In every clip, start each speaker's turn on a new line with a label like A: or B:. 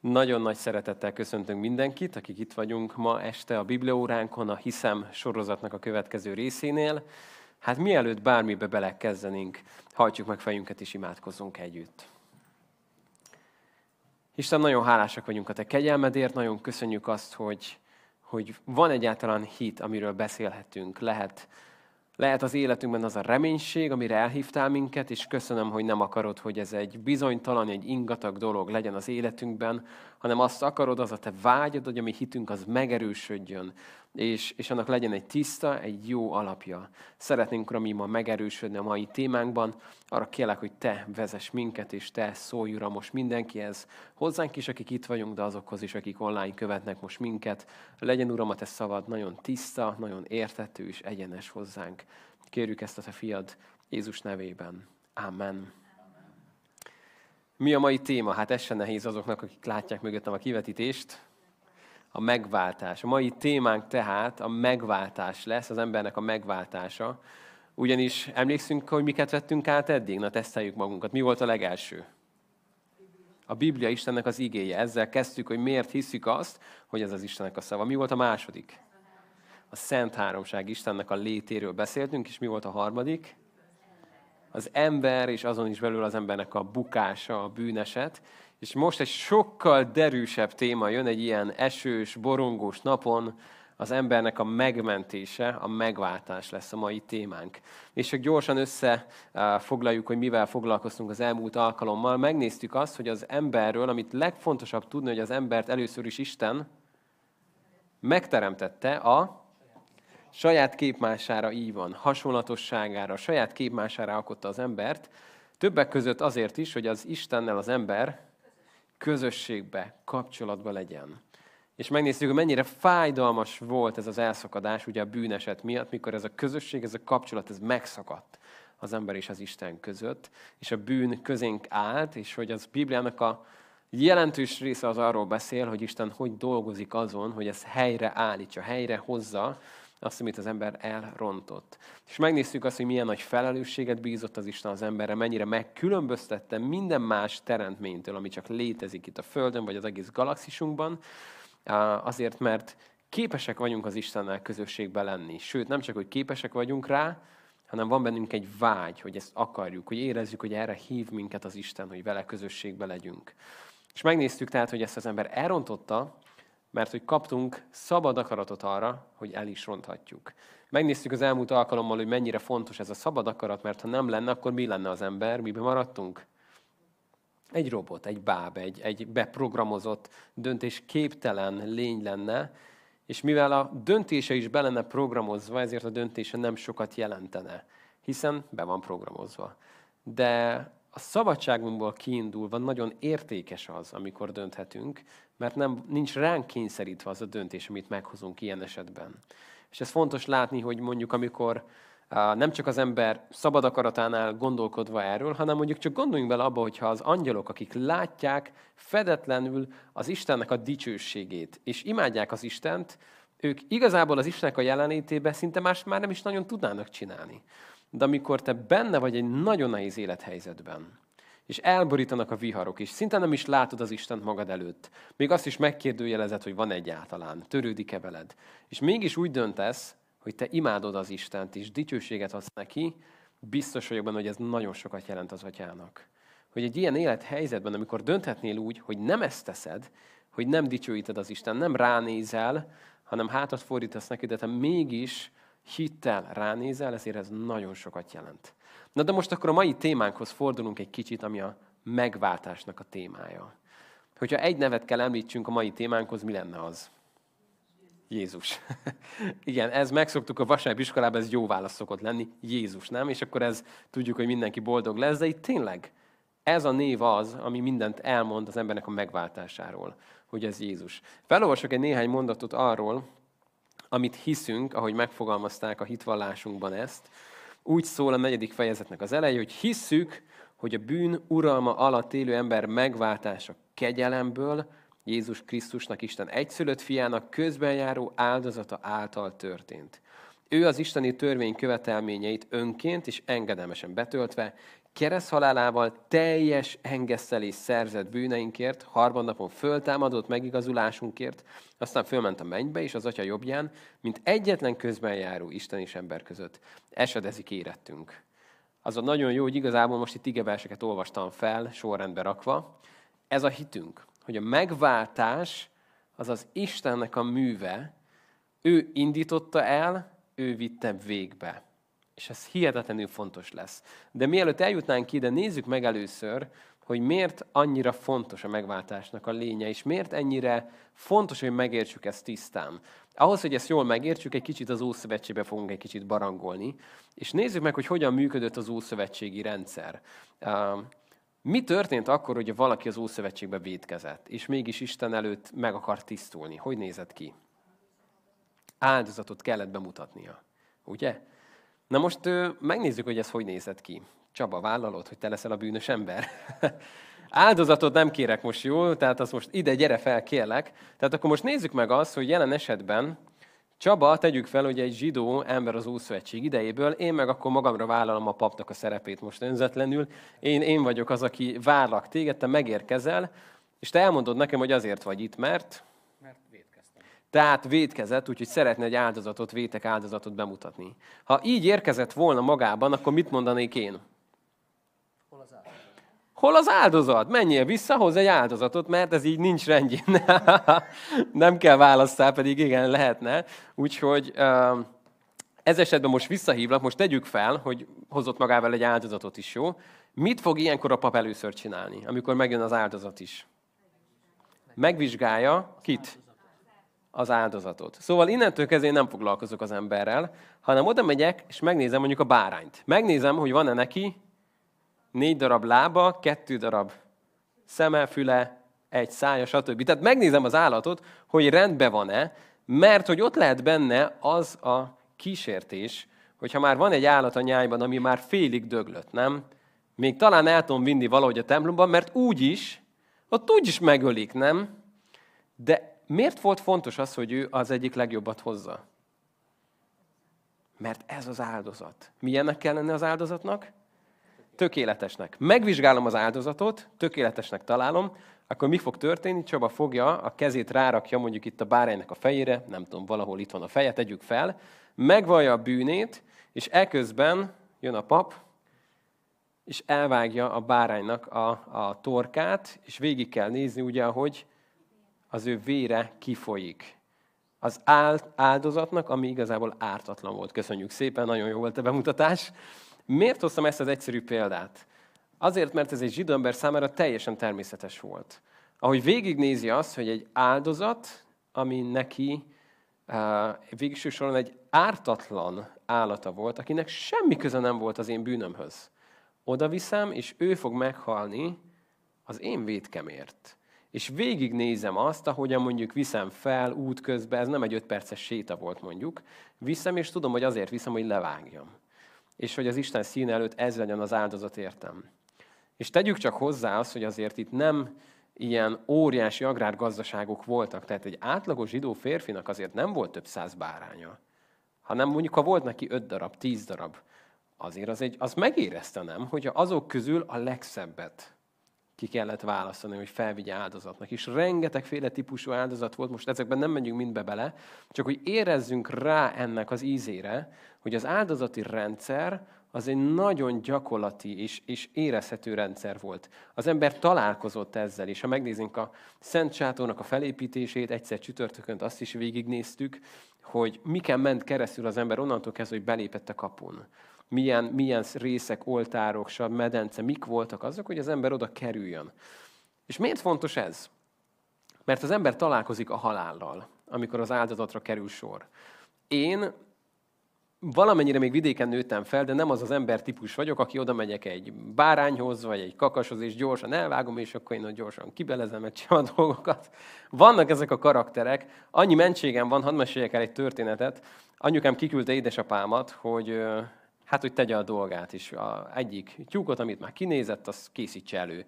A: Nagyon nagy szeretettel köszöntünk mindenkit, akik itt vagyunk ma este a Biblióránkon, a Hiszem sorozatnak a következő részénél. Hát mielőtt bármibe belekezdenénk, hajtjuk meg fejünket és imádkozzunk együtt. Isten, nagyon hálásak vagyunk a Te kegyelmedért, nagyon köszönjük azt, hogy, hogy van egyáltalán hit, amiről beszélhetünk. Lehet lehet az életünkben az a reménység, amire elhívtál minket, és köszönöm, hogy nem akarod, hogy ez egy bizonytalan, egy ingatag dolog legyen az életünkben, hanem azt akarod, az a te vágyad, hogy a mi hitünk az megerősödjön, és, és annak legyen egy tiszta, egy jó alapja. Szeretnénk, Uram, mi ma megerősödni a mai témánkban. Arra kérlek, hogy Te vezess minket, és Te szólj, Uram, most mindenkihez. Hozzánk is, akik itt vagyunk, de azokhoz is, akik online követnek most minket. Legyen, Uram, a Te szavad nagyon tiszta, nagyon értető és egyenes hozzánk. Kérjük ezt a Te fiad Jézus nevében. Amen. Mi a mai téma? Hát ez sem nehéz azoknak, akik látják mögöttem a kivetítést a megváltás. A mai témánk tehát a megváltás lesz, az embernek a megváltása. Ugyanis emlékszünk, hogy miket vettünk át eddig? Na, teszteljük magunkat. Mi volt a legelső? A Biblia Istennek az igéje. Ezzel kezdtük, hogy miért hiszük azt, hogy ez az Istennek a szava. Mi volt a második? A Szent Háromság Istennek a létéről beszéltünk, és mi volt a harmadik? Az ember, és azon is belül az embernek a bukása, a bűneset. És most egy sokkal derűsebb téma jön egy ilyen esős, borongós napon, az embernek a megmentése, a megváltás lesz a mai témánk. És csak gyorsan összefoglaljuk, hogy mivel foglalkoztunk az elmúlt alkalommal. Megnéztük azt, hogy az emberről, amit legfontosabb tudni, hogy az embert először is Isten megteremtette a saját képmására így van, hasonlatosságára, saját képmására alkotta az embert, többek között azért is, hogy az Istennel az ember közösségbe, kapcsolatba legyen. És megnézzük, hogy mennyire fájdalmas volt ez az elszakadás, ugye a bűneset miatt, mikor ez a közösség, ez a kapcsolat, ez megszakadt az ember és az Isten között, és a bűn közénk állt, és hogy az Bibliának a jelentős része az arról beszél, hogy Isten hogy dolgozik azon, hogy ezt helyre állítsa, helyre hozza, azt, amit az ember elrontott. És megnéztük azt, hogy milyen nagy felelősséget bízott az Isten az emberre, mennyire megkülönböztette minden más teremtménytől, ami csak létezik itt a Földön, vagy az egész galaxisunkban, azért, mert képesek vagyunk az Istennel közösségbe lenni. Sőt, nem csak, hogy képesek vagyunk rá, hanem van bennünk egy vágy, hogy ezt akarjuk, hogy érezzük, hogy erre hív minket az Isten, hogy vele közösségbe legyünk. És megnéztük tehát, hogy ezt az ember elrontotta, mert hogy kaptunk szabad akaratot arra, hogy el is ronthatjuk. Megnéztük az elmúlt alkalommal, hogy mennyire fontos ez a szabad akarat, mert ha nem lenne, akkor mi lenne az ember, miben maradtunk? Egy robot, egy báb, egy, egy beprogramozott, döntés képtelen lény lenne, és mivel a döntése is be lenne programozva, ezért a döntése nem sokat jelentene, hiszen be van programozva. De a szabadságunkból kiindulva nagyon értékes az, amikor dönthetünk, mert nem, nincs ránk kényszerítve az a döntés, amit meghozunk ilyen esetben. És ez fontos látni, hogy mondjuk amikor nem csak az ember szabad akaratánál gondolkodva erről, hanem mondjuk csak gondoljunk bele abba, hogyha az angyalok, akik látják fedetlenül az Istennek a dicsőségét, és imádják az Istent, ők igazából az Istennek a jelenlétében szinte más már nem is nagyon tudnának csinálni. De amikor te benne vagy egy nagyon nehéz élethelyzetben, és elborítanak a viharok, és szinte nem is látod az Istent magad előtt. Még azt is megkérdőjelezed, hogy van egyáltalán, törődik-e veled. És mégis úgy döntesz, hogy te imádod az Istent, és dicsőséget adsz neki, biztos vagyok benne, hogy ez nagyon sokat jelent az atyának. Hogy egy ilyen élethelyzetben, amikor dönthetnél úgy, hogy nem ezt teszed, hogy nem dicsőíted az Isten, nem ránézel, hanem hátat fordítasz neki, de te mégis hittel ránézel, ezért ez nagyon sokat jelent. Na de most akkor a mai témánkhoz fordulunk egy kicsit, ami a megváltásnak a témája. Hogyha egy nevet kell említsünk a mai témánkhoz, mi lenne az? Jézus. Igen, ez megszoktuk a vasárnap iskolában, ez jó válasz szokott lenni, Jézus, nem? És akkor ez tudjuk, hogy mindenki boldog lesz, de itt tényleg ez a név az, ami mindent elmond az embernek a megváltásáról, hogy ez Jézus. Felolvasok egy néhány mondatot arról, amit hiszünk, ahogy megfogalmazták a hitvallásunkban ezt, úgy szól a negyedik fejezetnek az eleje, hogy hisszük, hogy a bűn uralma alatt élő ember megváltása kegyelemből, Jézus Krisztusnak, Isten egyszülött fiának közbenjáró áldozata által történt. Ő az isteni törvény követelményeit önként és engedelmesen betöltve kereszthalálával teljes engesztelés szerzett bűneinkért, harmadnapon föltámadott megigazulásunkért, aztán fölment a mennybe és az Atya jobbján, mint egyetlen közben járó Isten és ember között. Esedezik érettünk. Az a nagyon jó, hogy igazából most itt igeverseket olvastam fel, sorrendbe rakva. Ez a hitünk, hogy a megváltás az az Istennek a műve, ő indította el, ő vitte végbe. És ez hihetetlenül fontos lesz. De mielőtt eljutnánk ide, nézzük meg először, hogy miért annyira fontos a megváltásnak a lénye, és miért ennyire fontos, hogy megértsük ezt tisztán. Ahhoz, hogy ezt jól megértsük, egy kicsit az Ószövetségbe fogunk egy kicsit barangolni, és nézzük meg, hogy hogyan működött az Ószövetségi rendszer. Mi történt akkor, hogy valaki az Ószövetségbe védkezett, és mégis Isten előtt meg akart tisztulni? Hogy nézett ki? Áldozatot kellett bemutatnia. Ugye? Na most megnézzük, hogy ez hogy nézett ki. Csaba, vállalod, hogy te leszel a bűnös ember? Áldozatot nem kérek most, jó? Tehát az most ide, gyere fel, kérlek. Tehát akkor most nézzük meg azt, hogy jelen esetben Csaba, tegyük fel, hogy egy zsidó ember az Ószövetség idejéből, én meg akkor magamra vállalom a papnak a szerepét most önzetlenül. Én, én vagyok az, aki várlak téged, te megérkezel, és te elmondod nekem, hogy azért vagy itt, mert tehát védkezett, úgyhogy szeretne egy áldozatot, vétek áldozatot bemutatni. Ha így érkezett volna magában, akkor mit mondanék én? Hol az áldozat? Hol az áldozat? Menjél vissza, hoz egy áldozatot, mert ez így nincs rendjén. Nem kell választál, pedig igen, lehetne. Úgyhogy ez esetben most visszahívlak, most tegyük fel, hogy hozott magával egy áldozatot is, jó? Mit fog ilyenkor a pap először csinálni, amikor megjön az áldozat is? Megvizsgálja kit? Az áldozatot. Szóval innentől kezdve én nem foglalkozok az emberrel, hanem oda megyek, és megnézem mondjuk a bárányt. Megnézem, hogy van-e neki négy darab lába, kettő darab szeme, füle, egy szája, stb. Tehát megnézem az állatot, hogy rendben van-e, mert hogy ott lehet benne az a kísértés, hogyha már van egy állat a nyájban, ami már félig döglött, nem? Még talán el tudom vinni valahogy a templomban, mert úgy is, ott úgy is megölik, nem? De miért volt fontos az, hogy ő az egyik legjobbat hozza? Mert ez az áldozat. Milyennek kell lenni az áldozatnak? Tökéletesnek. Megvizsgálom az áldozatot, tökéletesnek találom, akkor mi fog történni? Csaba fogja, a kezét rárakja mondjuk itt a báránynak a fejére, nem tudom, valahol itt van a feje, tegyük fel, megvallja a bűnét, és eközben jön a pap, és elvágja a báránynak a, a torkát, és végig kell nézni ugye, hogy az ő vére kifolyik. Az áldozatnak, ami igazából ártatlan volt. Köszönjük szépen, nagyon jó volt a bemutatás. Miért hoztam ezt az egyszerű példát? Azért, mert ez egy zsidó ember számára teljesen természetes volt. Ahogy végignézi azt, hogy egy áldozat, ami neki uh, végső soron egy ártatlan állata volt, akinek semmi köze nem volt az én bűnömhöz. Oda viszem, és ő fog meghalni az én védkemért és végignézem azt, ahogyan mondjuk viszem fel útközben, ez nem egy öt perces séta volt mondjuk, viszem, és tudom, hogy azért viszem, hogy levágjam. És hogy az Isten színe előtt ez legyen az áldozat értem. És tegyük csak hozzá azt, hogy azért itt nem ilyen óriási agrárgazdaságok voltak, tehát egy átlagos zsidó férfinak azért nem volt több száz báránya, hanem mondjuk, ha volt neki öt darab, tíz darab, azért az, egy, az megérezte, nem, hogyha azok közül a legszebbet ki kellett választani, hogy felvigye áldozatnak. És rengetegféle típusú áldozat volt, most ezekben nem megyünk mindbe bele, csak hogy érezzünk rá ennek az ízére, hogy az áldozati rendszer az egy nagyon gyakorlati és, és érezhető rendszer volt. Az ember találkozott ezzel, és ha megnézzünk a Szent Sátornak a felépítését, egyszer csütörtökönt azt is végignéztük, hogy miken ment keresztül az ember onnantól kezdve, hogy belépett a kapun milyen, milyen részek, oltárok, sav, medence, mik voltak azok, hogy az ember oda kerüljön. És miért fontos ez? Mert az ember találkozik a halállal, amikor az áldozatra kerül sor. Én valamennyire még vidéken nőttem fel, de nem az az ember típus vagyok, aki oda megyek egy bárányhoz, vagy egy kakashoz, és gyorsan elvágom, és akkor én ott gyorsan kibelezem, meg a dolgokat. Vannak ezek a karakterek. Annyi mentségem van, hadd meséljek el egy történetet. Anyukám kiküldte édesapámat, hogy hát hogy tegye a dolgát is. A egyik tyúkot, amit már kinézett, az készítse elő,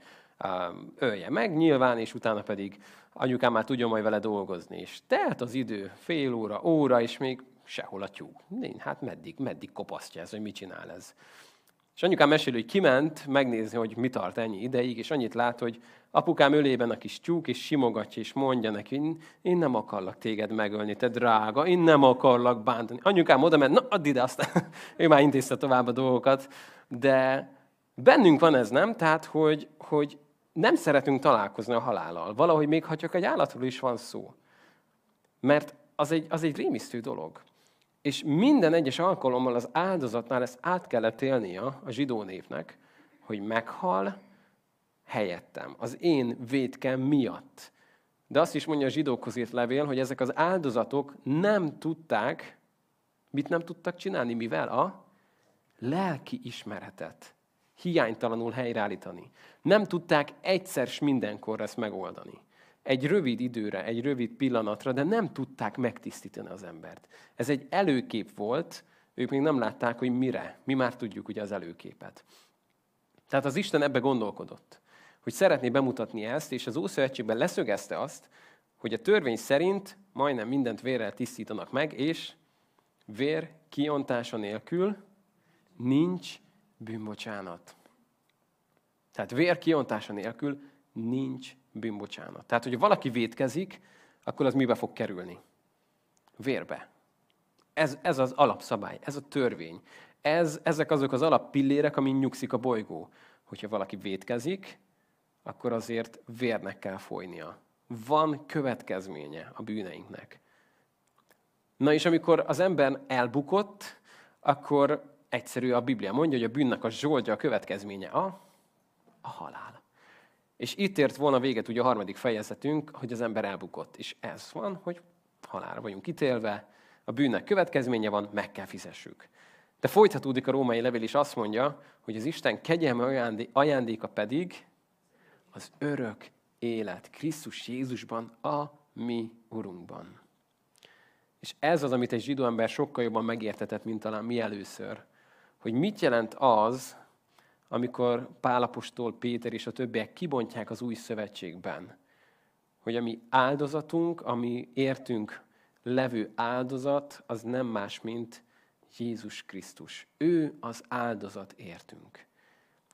A: ölje meg nyilván, és utána pedig anyukám már tudjon majd vele dolgozni. És telt az idő, fél óra, óra, és még sehol a tyúk. Hát meddig, meddig kopasztja ez, hogy mit csinál ez. És anyukám mesél, hogy kiment megnézni, hogy mi tart ennyi ideig, és annyit lát, hogy apukám ölében a kis tyúk, és simogatja, és mondja neki, én nem akarlak téged megölni, te drága, én nem akarlak bántani. Anyukám oda ment, na add ide, aztán ő már intézte tovább a dolgokat. De bennünk van ez, nem? Tehát, hogy, hogy nem szeretünk találkozni a halállal. Valahogy még ha csak egy állatról is van szó. Mert az egy, az egy rémisztő dolog. És minden egyes alkalommal az áldozatnál ezt át kellett élnie a zsidó népnek, hogy meghal helyettem, az én védkem miatt. De azt is mondja a zsidókhoz írt levél, hogy ezek az áldozatok nem tudták, mit nem tudtak csinálni, mivel a lelki ismeretet hiánytalanul helyreállítani. Nem tudták egyszer s mindenkor ezt megoldani egy rövid időre, egy rövid pillanatra, de nem tudták megtisztítani az embert. Ez egy előkép volt, ők még nem látták, hogy mire. Mi már tudjuk ugye az előképet. Tehát az Isten ebbe gondolkodott, hogy szeretné bemutatni ezt, és az Ószövetségben leszögezte azt, hogy a törvény szerint majdnem mindent vérrel tisztítanak meg, és vér kiontása nélkül nincs bűnbocsánat. Tehát vér kiontása nélkül nincs bűnbocsánat. Tehát, hogyha valaki vétkezik, akkor az mibe fog kerülni? Vérbe. Ez, ez az alapszabály, ez a törvény. Ez, ezek azok az alappillérek, amin nyugszik a bolygó. Hogyha valaki vétkezik, akkor azért vérnek kell folynia. Van következménye a bűneinknek. Na és amikor az ember elbukott, akkor egyszerű a Biblia mondja, hogy a bűnnek a zsoldja a következménye a, a halál. És itt ért volna véget ugye a harmadik fejezetünk, hogy az ember elbukott. És ez van, hogy halálra vagyunk ítélve, a bűnnek következménye van, meg kell fizessük. De folytatódik a római levél, és azt mondja, hogy az Isten kegyelme ajándéka pedig az örök élet Krisztus Jézusban, a mi Urunkban. És ez az, amit egy zsidó ember sokkal jobban megértetett, mint talán mi először. Hogy mit jelent az, amikor Pálapostól, Péter és a többiek kibontják az új szövetségben, hogy a mi áldozatunk, ami értünk levő áldozat, az nem más, mint Jézus Krisztus. Ő az áldozat értünk.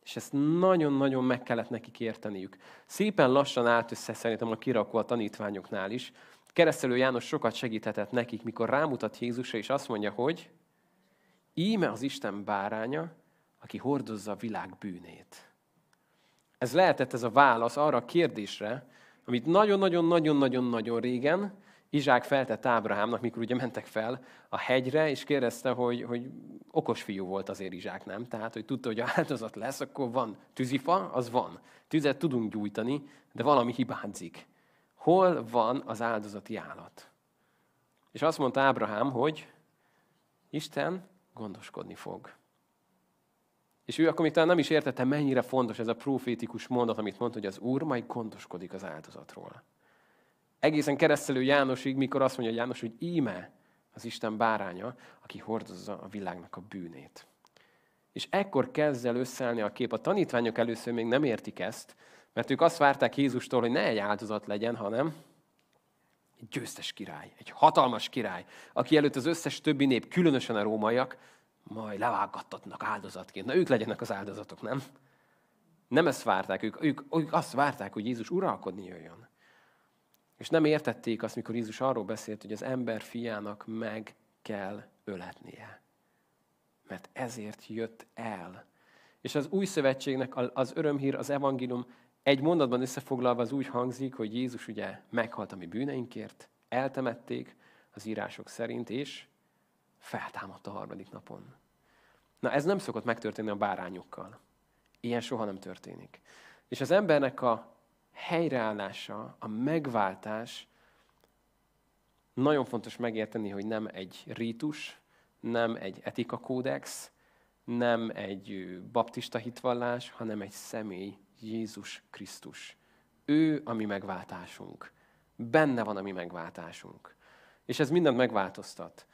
A: És ezt nagyon-nagyon meg kellett nekik érteniük. Szépen lassan állt össze szerintem a kirakó a tanítványoknál is. Keresztelő János sokat segíthetett nekik, mikor rámutat Jézusra, és azt mondja, hogy íme az Isten báránya, aki hordozza a világ bűnét. Ez lehetett ez a válasz arra a kérdésre, amit nagyon-nagyon-nagyon-nagyon-nagyon régen Izsák feltett Ábrahámnak, mikor ugye mentek fel a hegyre, és kérdezte, hogy, hogy okos fiú volt azért Izsák, nem? Tehát, hogy tudta, hogy áldozat lesz, akkor van tűzifa, az van. Tüzet tudunk gyújtani, de valami hibázik. Hol van az áldozati állat? És azt mondta Ábrahám, hogy Isten gondoskodni fog. És ő akkor még talán nem is értette, mennyire fontos ez a profétikus mondat, amit mondta, hogy az Úr majd gondoskodik az áldozatról. Egészen keresztelő Jánosig, mikor azt mondja János, hogy íme az Isten báránya, aki hordozza a világnak a bűnét. És ekkor kezd el összeállni a kép. A tanítványok először még nem értik ezt, mert ők azt várták Jézustól, hogy ne egy áldozat legyen, hanem egy győztes király, egy hatalmas király, aki előtt az összes többi nép, különösen a rómaiak, majd levágattatnak áldozatként. Na ők legyenek az áldozatok, nem? Nem ezt várták, ők, ők, ők azt várták, hogy Jézus uralkodni jöjjön. És nem értették azt, mikor Jézus arról beszélt, hogy az ember fiának meg kell öletnie. Mert ezért jött el. És az új szövetségnek az örömhír, az evangélium egy mondatban összefoglalva az úgy hangzik, hogy Jézus ugye meghalt a mi bűneinkért, eltemették az írások szerint, és feltámadt a harmadik napon. Na ez nem szokott megtörténni a bárányokkal. Ilyen soha nem történik. És az embernek a helyreállása, a megváltás, nagyon fontos megérteni, hogy nem egy rítus, nem egy etikakódex, nem egy baptista hitvallás, hanem egy személy, Jézus Krisztus. Ő a mi megváltásunk. Benne van a mi megváltásunk. És ez mindent megváltoztat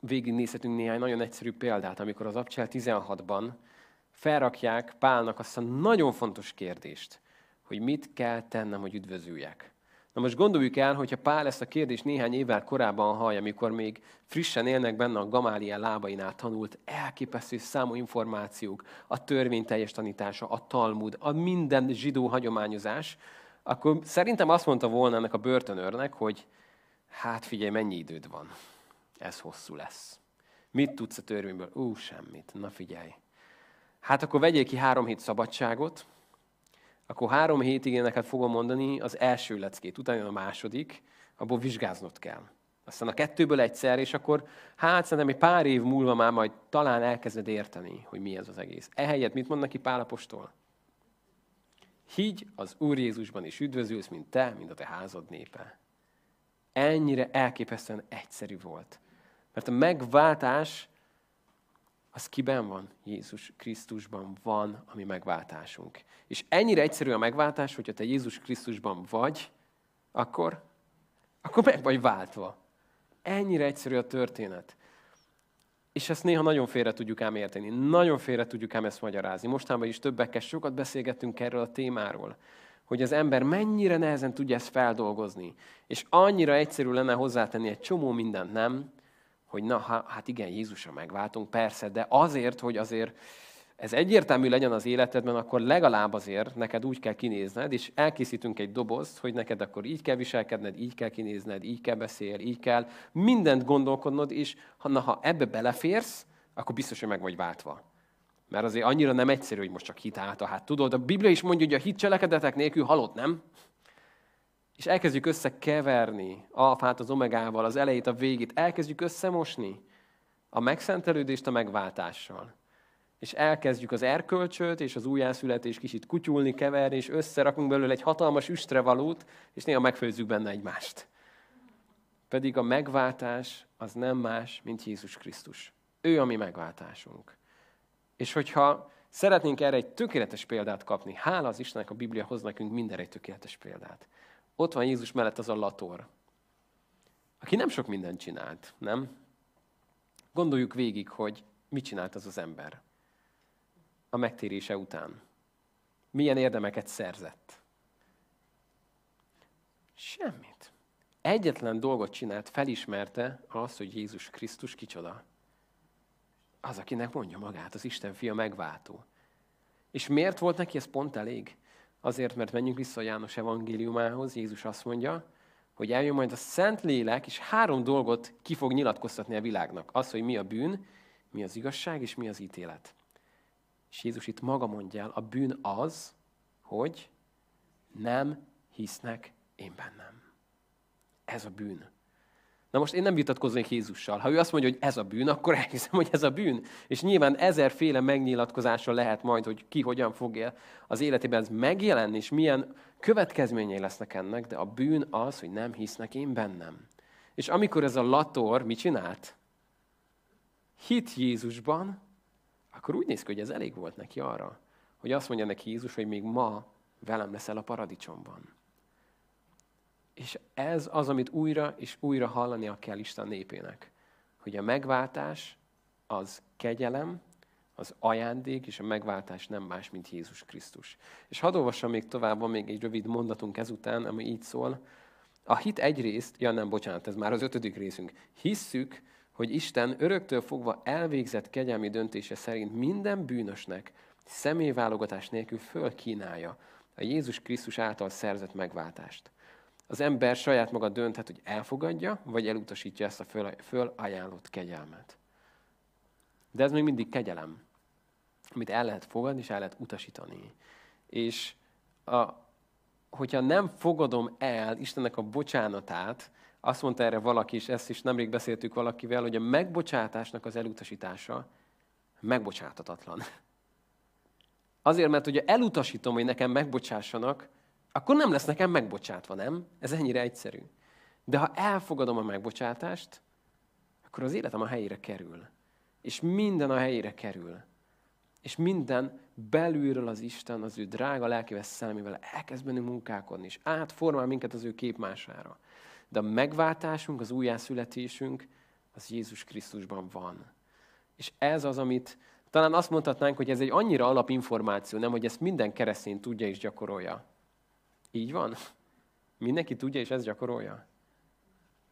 A: végignézhetünk néhány nagyon egyszerű példát, amikor az Abcsel 16-ban felrakják Pálnak azt a nagyon fontos kérdést, hogy mit kell tennem, hogy üdvözüljek. Na most gondoljuk el, hogyha Pál ezt a kérdést néhány évvel korábban hallja, amikor még frissen élnek benne a Gamáliel lábainál tanult elképesztő számú információk, a törvény teljes tanítása, a Talmud, a minden zsidó hagyományozás, akkor szerintem azt mondta volna ennek a börtönőrnek, hogy hát figyelj, mennyi időd van, ez hosszú lesz. Mit tudsz a törvényből? Ú, semmit. Na figyelj. Hát akkor vegyél ki három hét szabadságot, akkor három hétig én neked fogom mondani az első leckét, utána a második, abból vizsgáznod kell. Aztán a kettőből egyszer, és akkor hát szerintem egy pár év múlva már majd talán elkezded érteni, hogy mi ez az egész. Ehelyett mit mond neki Pálapostól? Higgy az Úr Jézusban is üdvözülsz, mint te, mint a te házad népe. Ennyire elképesztően egyszerű volt. Mert a megváltás az kiben van? Jézus Krisztusban van a mi megváltásunk. És ennyire egyszerű a megváltás, hogyha te Jézus Krisztusban vagy, akkor, akkor meg vagy váltva. Ennyire egyszerű a történet. És ezt néha nagyon félre tudjuk ám érteni. Nagyon félre tudjuk ám ezt magyarázni. Mostanában is többekkel sokat beszélgettünk erről a témáról, hogy az ember mennyire nehezen tudja ezt feldolgozni. És annyira egyszerű lenne hozzátenni egy csomó mindent, nem? hogy na, hát igen, Jézusra megváltunk, persze, de azért, hogy azért ez egyértelmű legyen az életedben, akkor legalább azért neked úgy kell kinézned, és elkészítünk egy dobozt, hogy neked akkor így kell viselkedned, így kell kinézned, így kell beszél, így kell mindent gondolkodnod, és ha, na, ha ebbe beleférsz, akkor biztos, hogy meg vagy váltva. Mert azért annyira nem egyszerű, hogy most csak hit által. Hát tudod, a Biblia is mondja, hogy a hit cselekedetek nélkül halott, nem? és elkezdjük összekeverni alfát az omegával, az elejét, a végét, elkezdjük összemosni a megszentelődést a megváltással. És elkezdjük az erkölcsöt és az újjászületés kicsit kutyulni, keverni, és összerakunk belőle egy hatalmas üstrevalót, és néha megfőzzük benne egymást. Pedig a megváltás az nem más, mint Jézus Krisztus. Ő a mi megváltásunk. És hogyha szeretnénk erre egy tökéletes példát kapni, hála az Istennek a Biblia hoz nekünk mindenre egy tökéletes példát. Ott van Jézus mellett az a lator, aki nem sok mindent csinált, nem? Gondoljuk végig, hogy mit csinált az az ember a megtérése után. Milyen érdemeket szerzett. Semmit. Egyetlen dolgot csinált, felismerte azt, hogy Jézus Krisztus kicsoda. Az, akinek mondja magát, az Isten fia megváltó. És miért volt neki ez pont elég? Azért, mert menjünk vissza a János evangéliumához, Jézus azt mondja, hogy eljön majd a Szent Lélek, és három dolgot ki fog nyilatkoztatni a világnak. Az, hogy mi a bűn, mi az igazság, és mi az ítélet. És Jézus itt maga mondja el, a bűn az, hogy nem hisznek én bennem. Ez a bűn. Na most én nem vitatkoznék Jézussal. Ha ő azt mondja, hogy ez a bűn, akkor elhiszem, hogy ez a bűn. És nyilván ezerféle megnyilatkozása lehet majd, hogy ki hogyan fogja az életében ez megjelenni, és milyen következményei lesznek ennek, de a bűn az, hogy nem hisznek én bennem. És amikor ez a lator mit csinált? Hit Jézusban, akkor úgy néz ki, hogy ez elég volt neki arra, hogy azt mondja neki Jézus, hogy még ma velem leszel a paradicsomban. És ez az, amit újra és újra hallania kell Isten népének. Hogy a megváltás az kegyelem, az ajándék, és a megváltás nem más, mint Jézus Krisztus. És hadd olvassam még tovább, van még egy rövid mondatunk ezután, ami így szól. A hit egyrészt, ja nem, bocsánat, ez már az ötödik részünk. Hisszük, hogy Isten öröktől fogva elvégzett kegyelmi döntése szerint minden bűnösnek személyválogatás nélkül fölkínálja a Jézus Krisztus által szerzett megváltást az ember saját maga dönthet, hogy elfogadja, vagy elutasítja ezt a föl, fölajánlott kegyelmet. De ez még mindig kegyelem, amit el lehet fogadni, és el lehet utasítani. És a, hogyha nem fogadom el Istennek a bocsánatát, azt mondta erre valaki is, ezt is nemrég beszéltük valakivel, hogy a megbocsátásnak az elutasítása megbocsátatatlan. Azért, mert hogyha elutasítom, hogy nekem megbocsássanak, akkor nem lesz nekem megbocsátva, nem? Ez ennyire egyszerű. De ha elfogadom a megbocsátást, akkor az életem a helyére kerül. És minden a helyére kerül. És minden belülről az Isten, az ő drága lelkével szellemével elkezd bennünk munkálkodni, és átformál minket az ő képmására. De a megváltásunk, az újjászületésünk, az Jézus Krisztusban van. És ez az, amit talán azt mondhatnánk, hogy ez egy annyira alapinformáció, nem, hogy ezt minden keresztény tudja és gyakorolja. Így van? Mindenki tudja, és ez gyakorolja?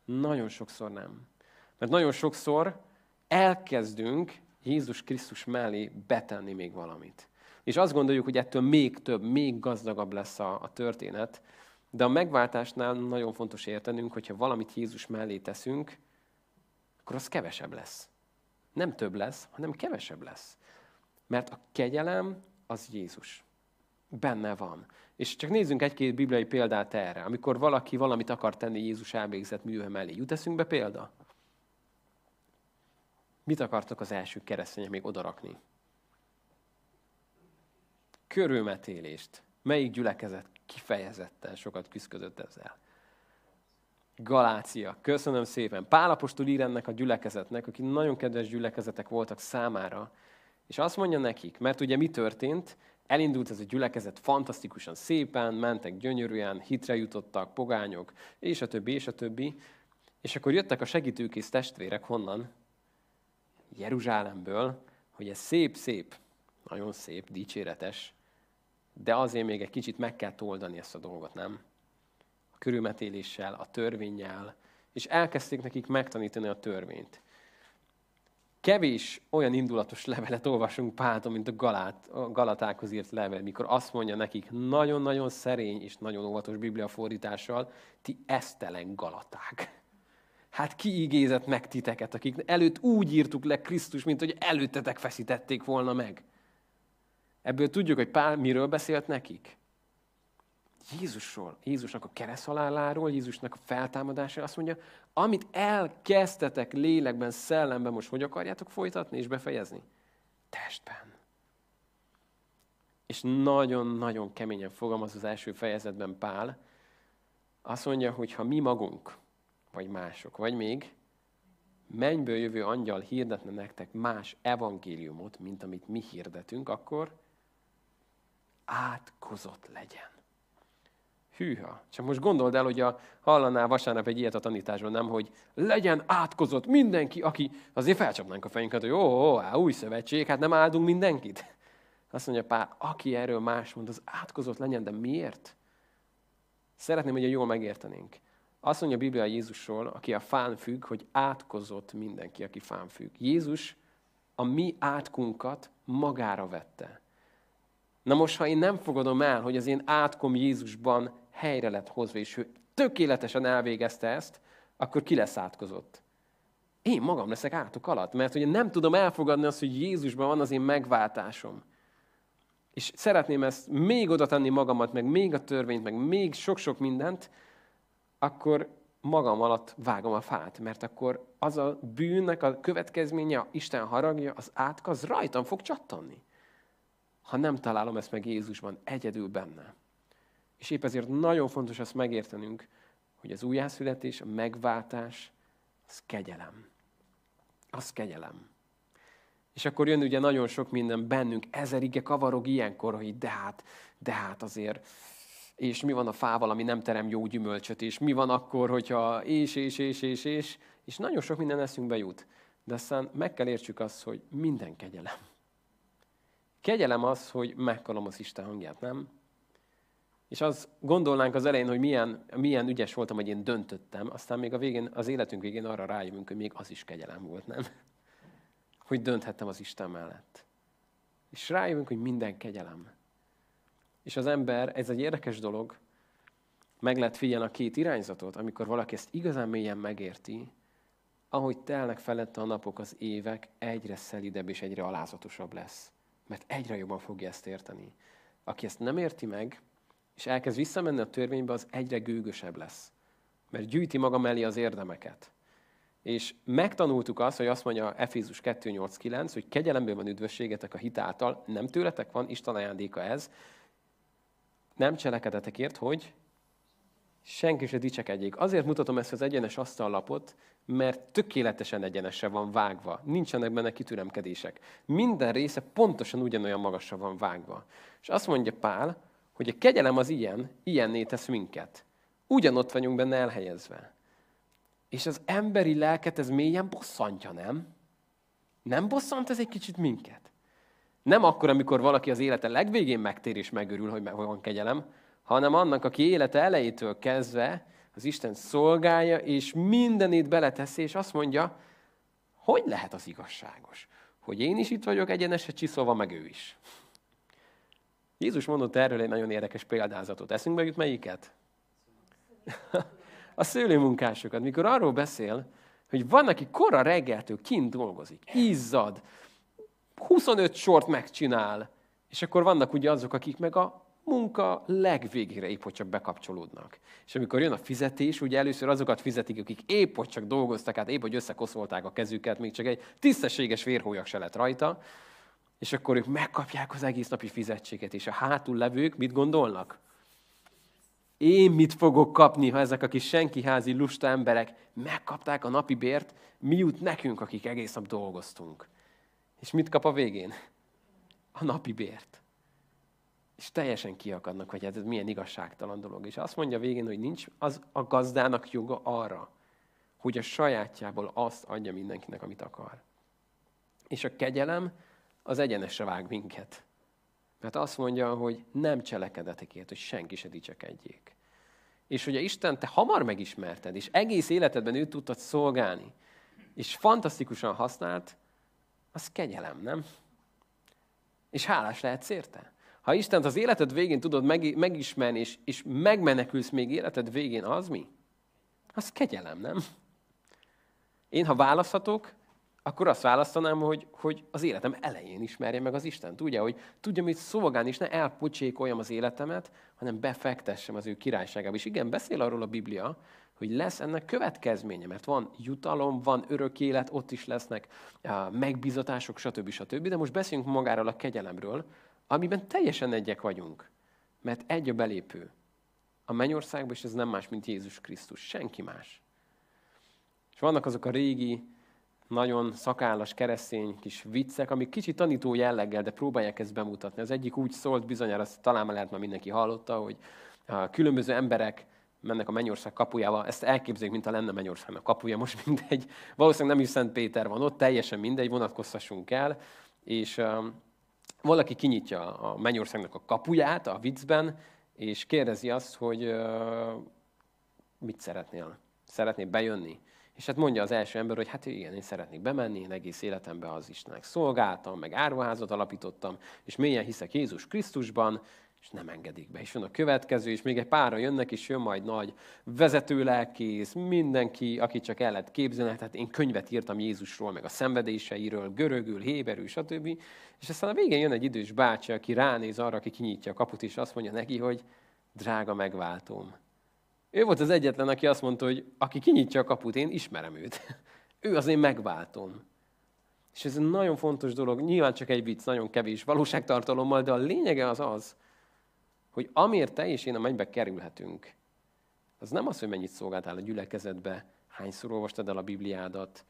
A: Nagyon sokszor nem. Mert nagyon sokszor elkezdünk Jézus Krisztus mellé betenni még valamit. És azt gondoljuk, hogy ettől még több, még gazdagabb lesz a, a történet. De a megváltásnál nagyon fontos értenünk, hogyha valamit Jézus mellé teszünk, akkor az kevesebb lesz. Nem több lesz, hanem kevesebb lesz. Mert a kegyelem az Jézus. Benne van. És csak nézzünk egy-két bibliai példát erre. Amikor valaki valamit akar tenni Jézus elvégzett műve mellé. Jut eszünkbe példa? Mit akartak az első keresztények még odarakni? Körülmetélést. Melyik gyülekezet kifejezetten sokat küzdött ezzel? Galácia. Köszönöm szépen. Pálapostól ír ennek a gyülekezetnek, akik nagyon kedves gyülekezetek voltak számára, és azt mondja nekik, mert ugye mi történt? Elindult ez a gyülekezet fantasztikusan szépen, mentek gyönyörűen, hitre jutottak, pogányok, és a többi, és a többi. És akkor jöttek a segítőkész testvérek honnan? Jeruzsálemből, hogy ez szép-szép, nagyon szép, dicséretes, de azért még egy kicsit meg kell oldani ezt a dolgot, nem? A körülmetéléssel, a törvényel, és elkezdték nekik megtanítani a törvényt. Kevés olyan indulatos levelet olvasunk Páltól, mint a, Galát, a Galatákhoz írt level, mikor azt mondja nekik nagyon-nagyon szerény és nagyon óvatos bibliafordítással, ti esztelen Galaták. Hát ki igézett meg titeket, akik előtt úgy írtuk le Krisztus, mint hogy előttetek feszítették volna meg. Ebből tudjuk, hogy Pál miről beszélt nekik. Jézusról, Jézusnak a kereszthaláláról, Jézusnak a feltámadásáról azt mondja, amit elkezdtetek lélekben, szellemben, most hogy akarjátok folytatni és befejezni? Testben. És nagyon-nagyon keményen fogalmaz az első fejezetben Pál. Azt mondja, hogy ha mi magunk, vagy mások, vagy még mennyből jövő angyal hirdetne nektek más evangéliumot, mint amit mi hirdetünk, akkor átkozott legyen. Hűha. Csak most gondold el, hogy a, hallanál vasárnap egy ilyet a tanításban, nem, hogy legyen átkozott mindenki, aki, azért felcsapnánk a fejünket, hogy ó, ó, ó új szövetség, hát nem áldunk mindenkit. Azt mondja Pál, aki erről más mond, az átkozott legyen, de miért? Szeretném, hogy jól megértenénk. Azt mondja a Biblia Jézusról, aki a fán függ, hogy átkozott mindenki, aki fán függ. Jézus a mi átkunkat magára vette. Na most, ha én nem fogadom el, hogy az én átkom Jézusban helyre lett hozva, és ő tökéletesen elvégezte ezt, akkor ki lesz átkozott? Én magam leszek átok alatt, mert ugye nem tudom elfogadni azt, hogy Jézusban van az én megváltásom. És szeretném ezt még oda tenni magamat, meg még a törvényt, meg még sok-sok mindent, akkor magam alatt vágom a fát, mert akkor az a bűnnek a következménye, Isten haragja, az átka, az rajtam fog csattanni ha nem találom ezt meg Jézusban, egyedül benne. És épp ezért nagyon fontos azt megértenünk, hogy az újjászületés, a megváltás, az kegyelem. Az kegyelem. És akkor jön ugye nagyon sok minden bennünk, ezer ige kavarog ilyenkor, hogy de hát, de hát azért, és mi van a fával, ami nem terem jó gyümölcsöt, és mi van akkor, hogyha és, és, és, és, és, és nagyon sok minden eszünkbe jut. De aztán meg kell értsük azt, hogy minden kegyelem. Kegyelem az, hogy megkalom az Isten hangját, nem? És az gondolnánk az elején, hogy milyen, milyen ügyes voltam, hogy én döntöttem, aztán még a végén, az életünk végén arra rájövünk, hogy még az is kegyelem volt, nem? Hogy dönthettem az Isten mellett. És rájövünk, hogy minden kegyelem. És az ember, ez egy érdekes dolog, meg lehet figyelni a két irányzatot, amikor valaki ezt igazán mélyen megérti, ahogy telnek felette a napok, az évek, egyre szelidebb és egyre alázatosabb lesz. Mert egyre jobban fogja ezt érteni. Aki ezt nem érti meg, és elkezd visszamenni a törvénybe, az egyre gőgösebb lesz. Mert gyűjti maga mellé az érdemeket. És megtanultuk azt, hogy azt mondja Efézus 2.8.9, hogy kegyelemből van üdvösségetek a hitáltal, nem tőletek van, Isten ajándéka ez. Nem cselekedetekért, hogy senki se dicsekedjék. Azért mutatom ezt az egyenes asztallapot, mert tökéletesen egyenesre van vágva. Nincsenek benne kitüremkedések. Minden része pontosan ugyanolyan magasra van vágva. És azt mondja Pál, hogy a kegyelem az ilyen, ilyenné tesz minket. Ugyanott vagyunk benne elhelyezve. És az emberi lelket ez mélyen bosszantja, nem? Nem bosszant ez egy kicsit minket? Nem akkor, amikor valaki az élete legvégén megtér és megörül, hogy van kegyelem, hanem annak, aki élete elejétől kezdve az Isten szolgálja, és mindenét beleteszi, és azt mondja, hogy lehet az igazságos? Hogy én is itt vagyok egyeneset csiszolva, meg ő is. Jézus mondott erről egy nagyon érdekes példázatot. Eszünkbe jut melyiket? A szőlőmunkásokat, mikor arról beszél, hogy van, aki kora reggeltől kint dolgozik, izzad, 25 sort megcsinál, és akkor vannak ugye azok, akik meg a munka legvégére épp hogy csak bekapcsolódnak. És amikor jön a fizetés, ugye először azokat fizetik, akik épp hogy csak dolgoztak, hát épp hogy összekoszolták a kezüket, még csak egy tisztességes vérhólyak se lett rajta, és akkor ők megkapják az egész napi fizetséget, és a hátul levők mit gondolnak? Én mit fogok kapni, ha ezek a kis senkiházi lusta emberek megkapták a napi bért, mi jut nekünk, akik egész nap dolgoztunk. És mit kap a végén? A napi bért. És teljesen kiakadnak, hogy hát ez milyen igazságtalan dolog. És azt mondja végén, hogy nincs az a gazdának joga arra, hogy a sajátjából azt adja mindenkinek, amit akar. És a kegyelem az egyenesre vág minket. Mert azt mondja, hogy nem cselekedetekért, hogy senki se dicsekedjék. És hogy a Isten te hamar megismerted, és egész életedben őt tudtad szolgálni, és fantasztikusan használt, az kegyelem, nem? És hálás lehetsz érte. Ha Istent az életed végén tudod meg, megismerni, és, és megmenekülsz még életed végén, az mi? Az kegyelem, nem? Én, ha választhatok, akkor azt választanám, hogy, hogy az életem elején ismerje meg az Isten. Tudja, hogy tudja mit szolgálni, és ne elpocsékoljam az életemet, hanem befektessem az ő királyságába. És igen, beszél arról a Biblia, hogy lesz ennek következménye, mert van jutalom, van örök élet, ott is lesznek megbizatások, stb. stb. De most beszéljünk magáról a kegyelemről, amiben teljesen egyek vagyunk. Mert egy a belépő. A mennyországban, és ez nem más, mint Jézus Krisztus. Senki más. És vannak azok a régi, nagyon szakállas keresztény kis viccek, amik kicsit tanító jelleggel, de próbálják ezt bemutatni. Az egyik úgy szólt, bizonyára azt talán már lehet, már mindenki hallotta, hogy a különböző emberek mennek a mennyország kapujába, ezt elképzeljük, mint a lenne mennyországnak kapuja, most mindegy. Valószínűleg nem is Szent Péter van ott, teljesen mindegy, vonatkoztassunk el, és um, valaki kinyitja a mennyországnak a kapuját a viccben, és kérdezi azt, hogy uh, mit szeretnél? Szeretnél bejönni? És hát mondja az első ember, hogy hát igen, én szeretnék bemenni, én egész életemben az Istennek szolgáltam, meg árvaházat alapítottam, és mélyen hiszek Jézus Krisztusban, és nem engedik be. És jön a következő, és még egy pára jönnek, és jön majd nagy vezetőlelkész, mindenki, aki csak el lehet képzelni, tehát én könyvet írtam Jézusról, meg a szenvedéseiről, görögül, héberül, stb. És aztán a végén jön egy idős bácsi, aki ránéz arra, aki kinyitja a kaput, és azt mondja neki, hogy drága megváltom. Ő volt az egyetlen, aki azt mondta, hogy aki kinyitja a kaput, én ismerem őt. ő az én megváltom. És ez egy nagyon fontos dolog, nyilván csak egy vicc, nagyon kevés valóságtartalommal, de a lényege az az, hogy amért te és én a mennybe kerülhetünk, az nem az, hogy mennyit szolgáltál a gyülekezetbe, hányszor olvastad el a Bibliádat,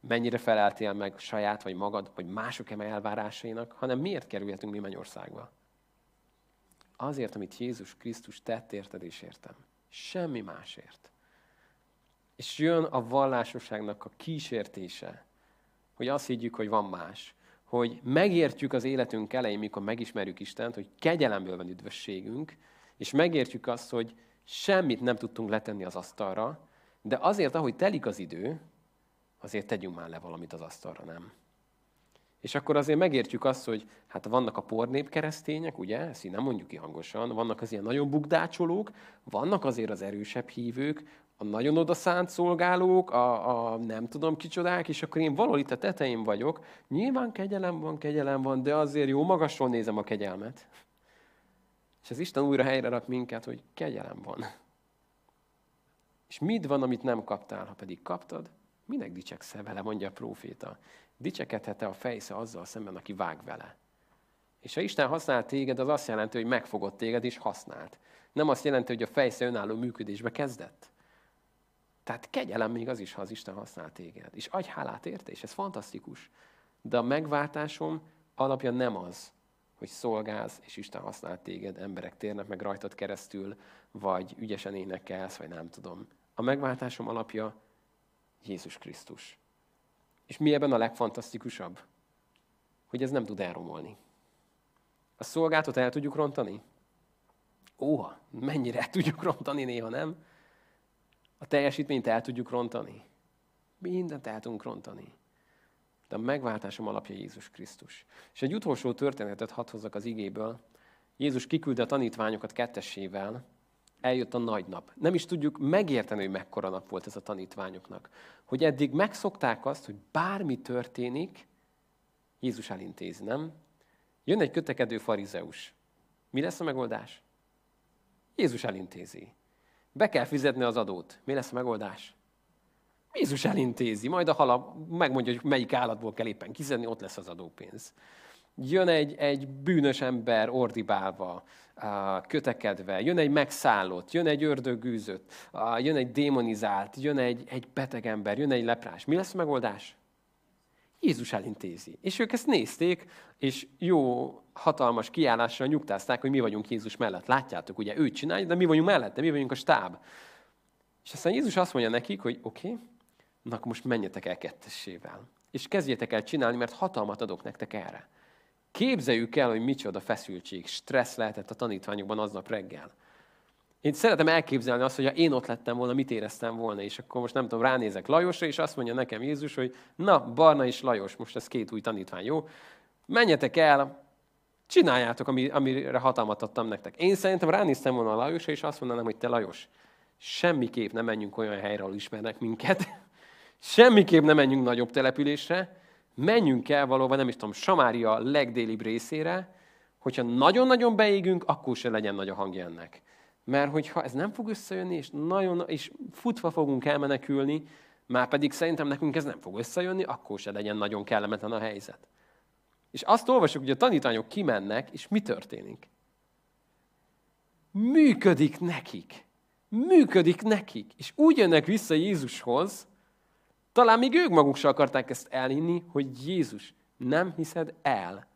A: mennyire feleltél meg saját vagy magad, vagy mások eme elvárásainak, hanem miért kerülhetünk mi Mennyországba? Azért, amit Jézus Krisztus tett érted és értem. Semmi másért. És jön a vallásosságnak a kísértése, hogy azt higgyük, hogy van más hogy megértjük az életünk elején, mikor megismerjük Istent, hogy kegyelemből van üdvösségünk, és megértjük azt, hogy semmit nem tudtunk letenni az asztalra, de azért, ahogy telik az idő, azért tegyünk már le valamit az asztalra, nem? És akkor azért megértjük azt, hogy hát vannak a pornép keresztények, ugye, ezt így nem mondjuk ki hangosan, vannak az ilyen nagyon bukdácsolók, vannak azért az erősebb hívők, a nagyon odaszánt szolgálók, a, a nem tudom kicsodák, és akkor én valahol itt a tetején vagyok. Nyilván kegyelem van, kegyelem van, de azért jó magasról nézem a kegyelmet. És az Isten újra helyre rak minket, hogy kegyelem van. És mit van, amit nem kaptál, ha pedig kaptad? Minek dicsekszel vele, mondja a próféta. Dicsekedhet-e a fejsze azzal szemben, aki vág vele? És ha Isten használ téged, az azt jelenti, hogy megfogott téged és használt. Nem azt jelenti, hogy a fejsze önálló működésbe kezdett. Tehát kegyelem még az is, ha az Isten használ téged. És adj hálát érte, és ez fantasztikus. De a megváltásom alapja nem az, hogy szolgálsz, és Isten használ téged, emberek térnek meg rajtad keresztül, vagy ügyesen énekelsz, vagy nem tudom. A megváltásom alapja Jézus Krisztus. És mi ebben a legfantasztikusabb? Hogy ez nem tud elromolni. A szolgáltat el tudjuk rontani? Óha, mennyire tudjuk rontani néha, nem? A teljesítményt el tudjuk rontani. Mindent el tudunk rontani. De a megváltásom alapja Jézus Krisztus. És egy utolsó történetet hadd hozzak az igéből. Jézus kiküldte a tanítványokat kettessével, eljött a nagy nap. Nem is tudjuk megérteni, hogy mekkora nap volt ez a tanítványoknak. Hogy eddig megszokták azt, hogy bármi történik, Jézus elintézi, nem? Jön egy kötekedő farizeus. Mi lesz a megoldás? Jézus elintézi. Be kell fizetni az adót. Mi lesz a megoldás? Jézus elintézi. Majd a hala megmondja, hogy melyik állatból kell éppen kiszedni, ott lesz az adópénz. Jön egy, egy bűnös ember ordibálva, kötekedve, jön egy megszállott, jön egy ördögűzött, jön egy démonizált, jön egy, egy beteg ember, jön egy leprás. Mi lesz a megoldás? Jézus elintézi. És ők ezt nézték, és jó, hatalmas kiállással nyugtázták, hogy mi vagyunk Jézus mellett. Látjátok, ugye ő csinálja, de mi vagyunk mellette, mi vagyunk a stáb. És aztán Jézus azt mondja nekik, hogy oké, okay, na akkor most menjetek el kettessével. És kezdjétek el csinálni, mert hatalmat adok nektek erre. Képzeljük el, hogy micsoda feszültség, stressz lehetett a tanítványokban aznap reggel. Én szeretem elképzelni azt, hogy ha én ott lettem volna, mit éreztem volna, és akkor most nem tudom, ránézek Lajosra, és azt mondja nekem Jézus, hogy na, Barna és Lajos, most ez két új tanítvány, jó? Menjetek el, csináljátok, amire hatalmat adtam nektek. Én szerintem ránéztem volna a Lajosra, és azt mondanám, hogy te Lajos, semmiképp nem menjünk olyan helyre, ahol ismernek minket, semmiképp nem menjünk nagyobb településre, menjünk el valóban, nem is tudom, Samária legdélibb részére, hogyha nagyon-nagyon beégünk, akkor se legyen nagy a hangja ennek. Mert hogyha ez nem fog összejönni, és, nagyon, és futva fogunk elmenekülni, már pedig szerintem nekünk ez nem fog összejönni, akkor se legyen nagyon kellemetlen a helyzet. És azt olvasjuk, hogy a tanítványok kimennek, és mi történik? Működik nekik. Működik nekik. És úgy jönnek vissza Jézushoz, talán még ők maguk sem akarták ezt elhinni, hogy Jézus, nem hiszed el.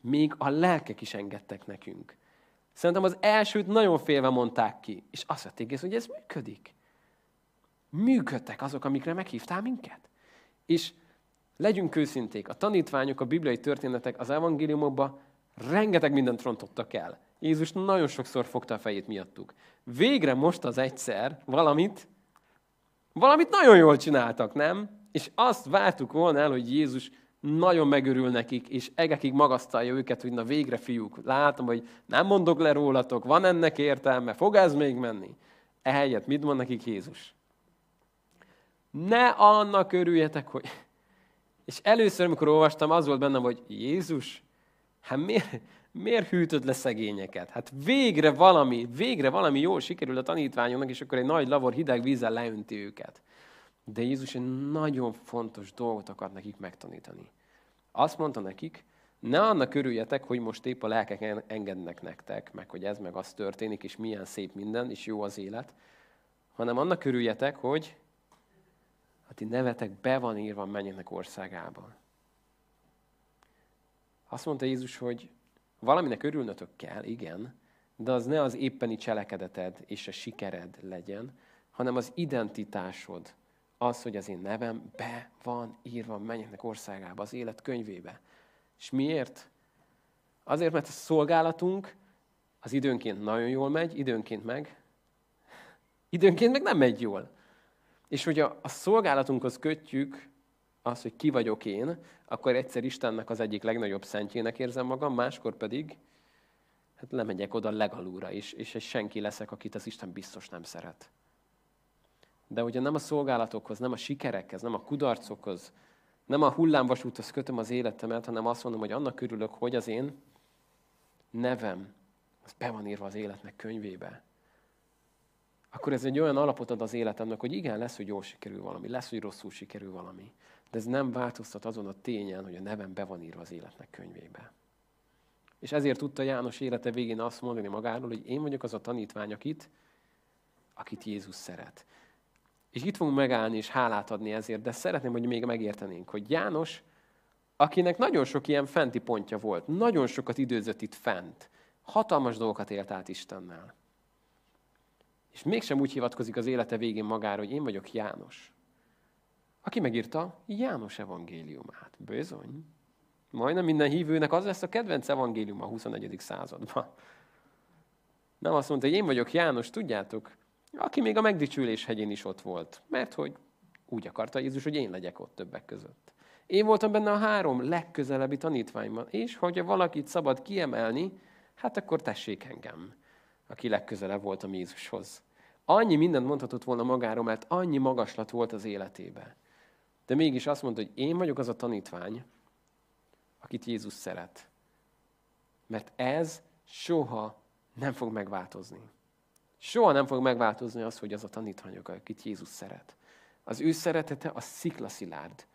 A: Még a lelkek is engedtek nekünk. Szerintem az elsőt nagyon félve mondták ki, és azt vették észre, hogy ez működik. Működtek azok, amikre meghívtál minket. És legyünk őszinték, a tanítványok, a bibliai történetek az evangéliumokban rengeteg mindent rontottak el. Jézus nagyon sokszor fogta a fejét miattuk. Végre most az egyszer valamit, valamit nagyon jól csináltak, nem? És azt vártuk volna el, hogy Jézus nagyon megörül nekik, és egekig magasztalja őket, hogy na végre fiúk, látom, hogy nem mondok le rólatok, van ennek értelme, fog ez még menni. Ehelyett mit mond nekik Jézus? Ne annak örüljetek, hogy... És először, amikor olvastam, az volt bennem, hogy Jézus, hát miért, miért hűtöd le szegényeket? Hát végre valami, végre valami jól sikerül a tanítványoknak, és akkor egy nagy lavor hideg vízzel leönti őket. De Jézus egy nagyon fontos dolgot akart nekik megtanítani. Azt mondta nekik, ne annak örüljetek, hogy most épp a lelkek engednek nektek, meg hogy ez meg az történik, és milyen szép minden, és jó az élet, hanem annak örüljetek, hogy a ti nevetek be van írva mennyeknek országában. Azt mondta Jézus, hogy valaminek örülnötök kell, igen, de az ne az éppeni cselekedeted és a sikered legyen, hanem az identitásod, az, hogy az én nevem be van írva mennyeknek országába, az élet könyvébe. És miért? Azért, mert a szolgálatunk az időnként nagyon jól megy, időnként meg, időnként meg nem megy jól. És hogyha a szolgálatunkhoz kötjük azt, hogy ki vagyok én, akkor egyszer Istennek az egyik legnagyobb szentjének érzem magam, máskor pedig hát lemegyek oda legalúra is, és egy senki leszek, akit az Isten biztos nem szeret. De ugye nem a szolgálatokhoz, nem a sikerekhez, nem a kudarcokhoz, nem a hullámvasúthoz kötöm az életemet, hanem azt mondom, hogy annak örülök, hogy az én nevem, az be van írva az életnek könyvébe. Akkor ez egy olyan alapot ad az életemnek, hogy igen, lesz, hogy jól sikerül valami, lesz, hogy rosszul sikerül valami. De ez nem változtat azon a tényen, hogy a nevem be van írva az életnek könyvébe. És ezért tudta János élete végén azt mondani magáról, hogy én vagyok az a tanítvány, akit, akit Jézus szeret. És itt fogunk megállni és hálát adni ezért, de szeretném, hogy még megértenénk, hogy János, akinek nagyon sok ilyen fenti pontja volt, nagyon sokat időzött itt fent, hatalmas dolgokat élt át Istennel. És mégsem úgy hivatkozik az élete végén magára, hogy én vagyok János. Aki megírta János evangéliumát. Bizony. Majdnem minden hívőnek az lesz a kedvenc evangélium a 21. században. Nem azt mondta, hogy én vagyok János, tudjátok, aki még a megdicsülés hegyén is ott volt. Mert hogy úgy akarta Jézus, hogy én legyek ott többek között. Én voltam benne a három legközelebbi tanítványban, és hogyha valakit szabad kiemelni, hát akkor tessék engem, aki legközelebb volt a Jézushoz. Annyi mindent mondhatott volna magáról, mert annyi magaslat volt az életébe. De mégis azt mondta, hogy én vagyok az a tanítvány, akit Jézus szeret. Mert ez soha nem fog megváltozni. Soha nem fog megváltozni az, hogy az a tanítványok, akit Jézus szeret. Az ő szeretete a sziklaszilárd.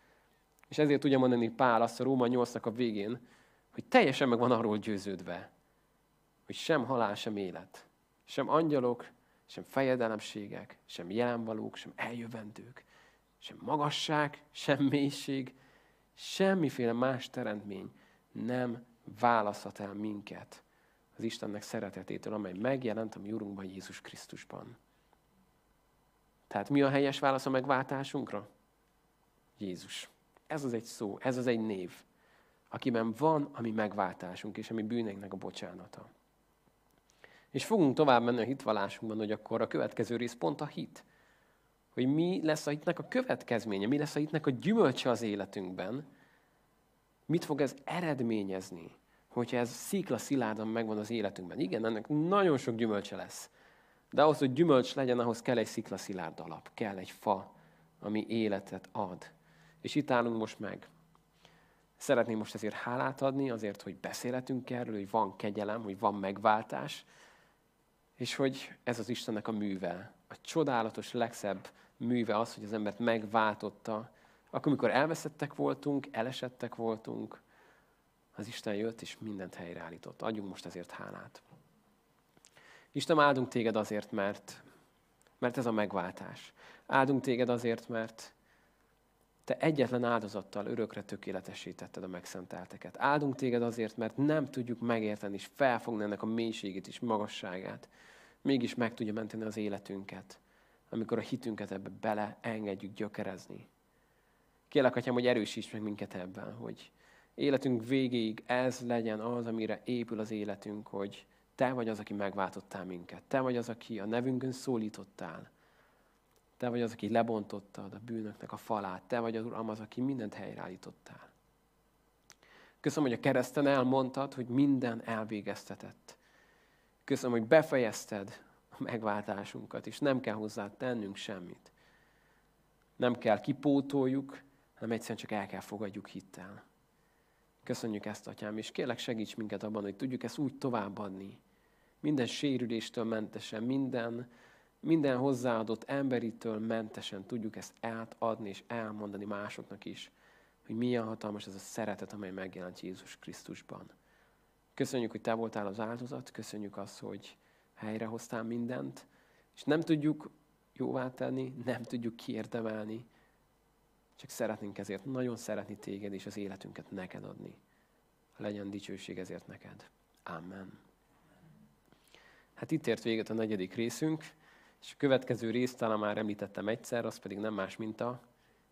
A: És ezért tudja mondani Pál azt a Róma 8 a végén, hogy teljesen meg van arról győződve, hogy sem halál, sem élet, sem angyalok, sem fejedelemségek, sem jelenvalók, sem eljövendők, sem magasság, sem mélység, semmiféle más teremtmény nem választhat el minket az Istennek szeretetétől, amely megjelent a mi Urunkban, Jézus Krisztusban. Tehát mi a helyes válasz a megváltásunkra? Jézus. Ez az egy szó, ez az egy név, akiben van a mi megváltásunk és a mi bűneinknek a bocsánata. És fogunk tovább menni a hitvallásunkban, hogy akkor a következő rész pont a hit. Hogy mi lesz a hitnek a következménye, mi lesz a hitnek a gyümölcse az életünkben, mit fog ez eredményezni, hogyha ez szikla szilárdan megvan az életünkben. Igen, ennek nagyon sok gyümölcse lesz. De ahhoz, hogy gyümölcs legyen, ahhoz kell egy szikla szilárd alap, kell egy fa, ami életet ad. És itt állunk most meg. Szeretném most ezért hálát adni, azért, hogy beszélhetünk erről, hogy van kegyelem, hogy van megváltás, és hogy ez az Istennek a műve. A csodálatos, legszebb műve az, hogy az embert megváltotta. Akkor, amikor elveszettek voltunk, elesettek voltunk, az Isten jött, és mindent helyreállított. Adjunk most ezért hálát. Isten, áldunk téged azért, mert, mert ez a megváltás. Áldunk téged azért, mert te egyetlen áldozattal örökre tökéletesítetted a megszentelteket. Áldunk téged azért, mert nem tudjuk megérteni és felfogni ennek a mélységét és magasságát. Mégis meg tudja menteni az életünket, amikor a hitünket ebbe bele engedjük gyökerezni. Kérlek, Atyám, hogy erősíts meg minket ebben, hogy életünk végéig ez legyen az, amire épül az életünk, hogy Te vagy az, aki megváltottál minket. Te vagy az, aki a nevünkön szólítottál. Te vagy az, aki lebontottad a bűnöknek a falát. Te vagy az Uram az, aki mindent helyreállítottál. Köszönöm, hogy a kereszten elmondtad, hogy minden elvégeztetett. Köszönöm, hogy befejezted a megváltásunkat, és nem kell hozzá tennünk semmit. Nem kell kipótoljuk, hanem egyszerűen csak el kell fogadjuk hittel. Köszönjük ezt, Atyám, és kérlek segíts minket abban, hogy tudjuk ezt úgy továbbadni. Minden sérüléstől mentesen, minden minden hozzáadott emberitől mentesen tudjuk ezt átadni és elmondani másoknak is, hogy milyen hatalmas ez a szeretet, amely megjelent Jézus Krisztusban. Köszönjük, hogy Te voltál az áldozat, köszönjük azt, hogy helyrehoztál mindent, és nem tudjuk jóvá tenni, nem tudjuk kiérdemelni, csak szeretnénk ezért nagyon szeretni Téged, és az életünket neked adni. Legyen dicsőség ezért neked. Amen. Hát itt ért véget a negyedik részünk. És a következő részt talán már említettem egyszer, az pedig nem más, mint a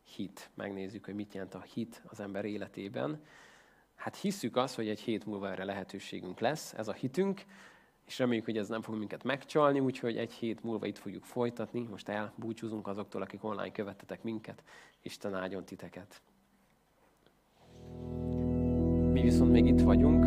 A: hit. Megnézzük, hogy mit jelent a hit az ember életében. Hát hisszük azt, hogy egy hét múlva erre lehetőségünk lesz, ez a hitünk, és reméljük, hogy ez nem fog minket megcsalni, úgyhogy egy hét múlva itt fogjuk folytatni. Most elbúcsúzunk azoktól, akik online követtetek minket. Isten áldjon titeket! Mi viszont még itt vagyunk.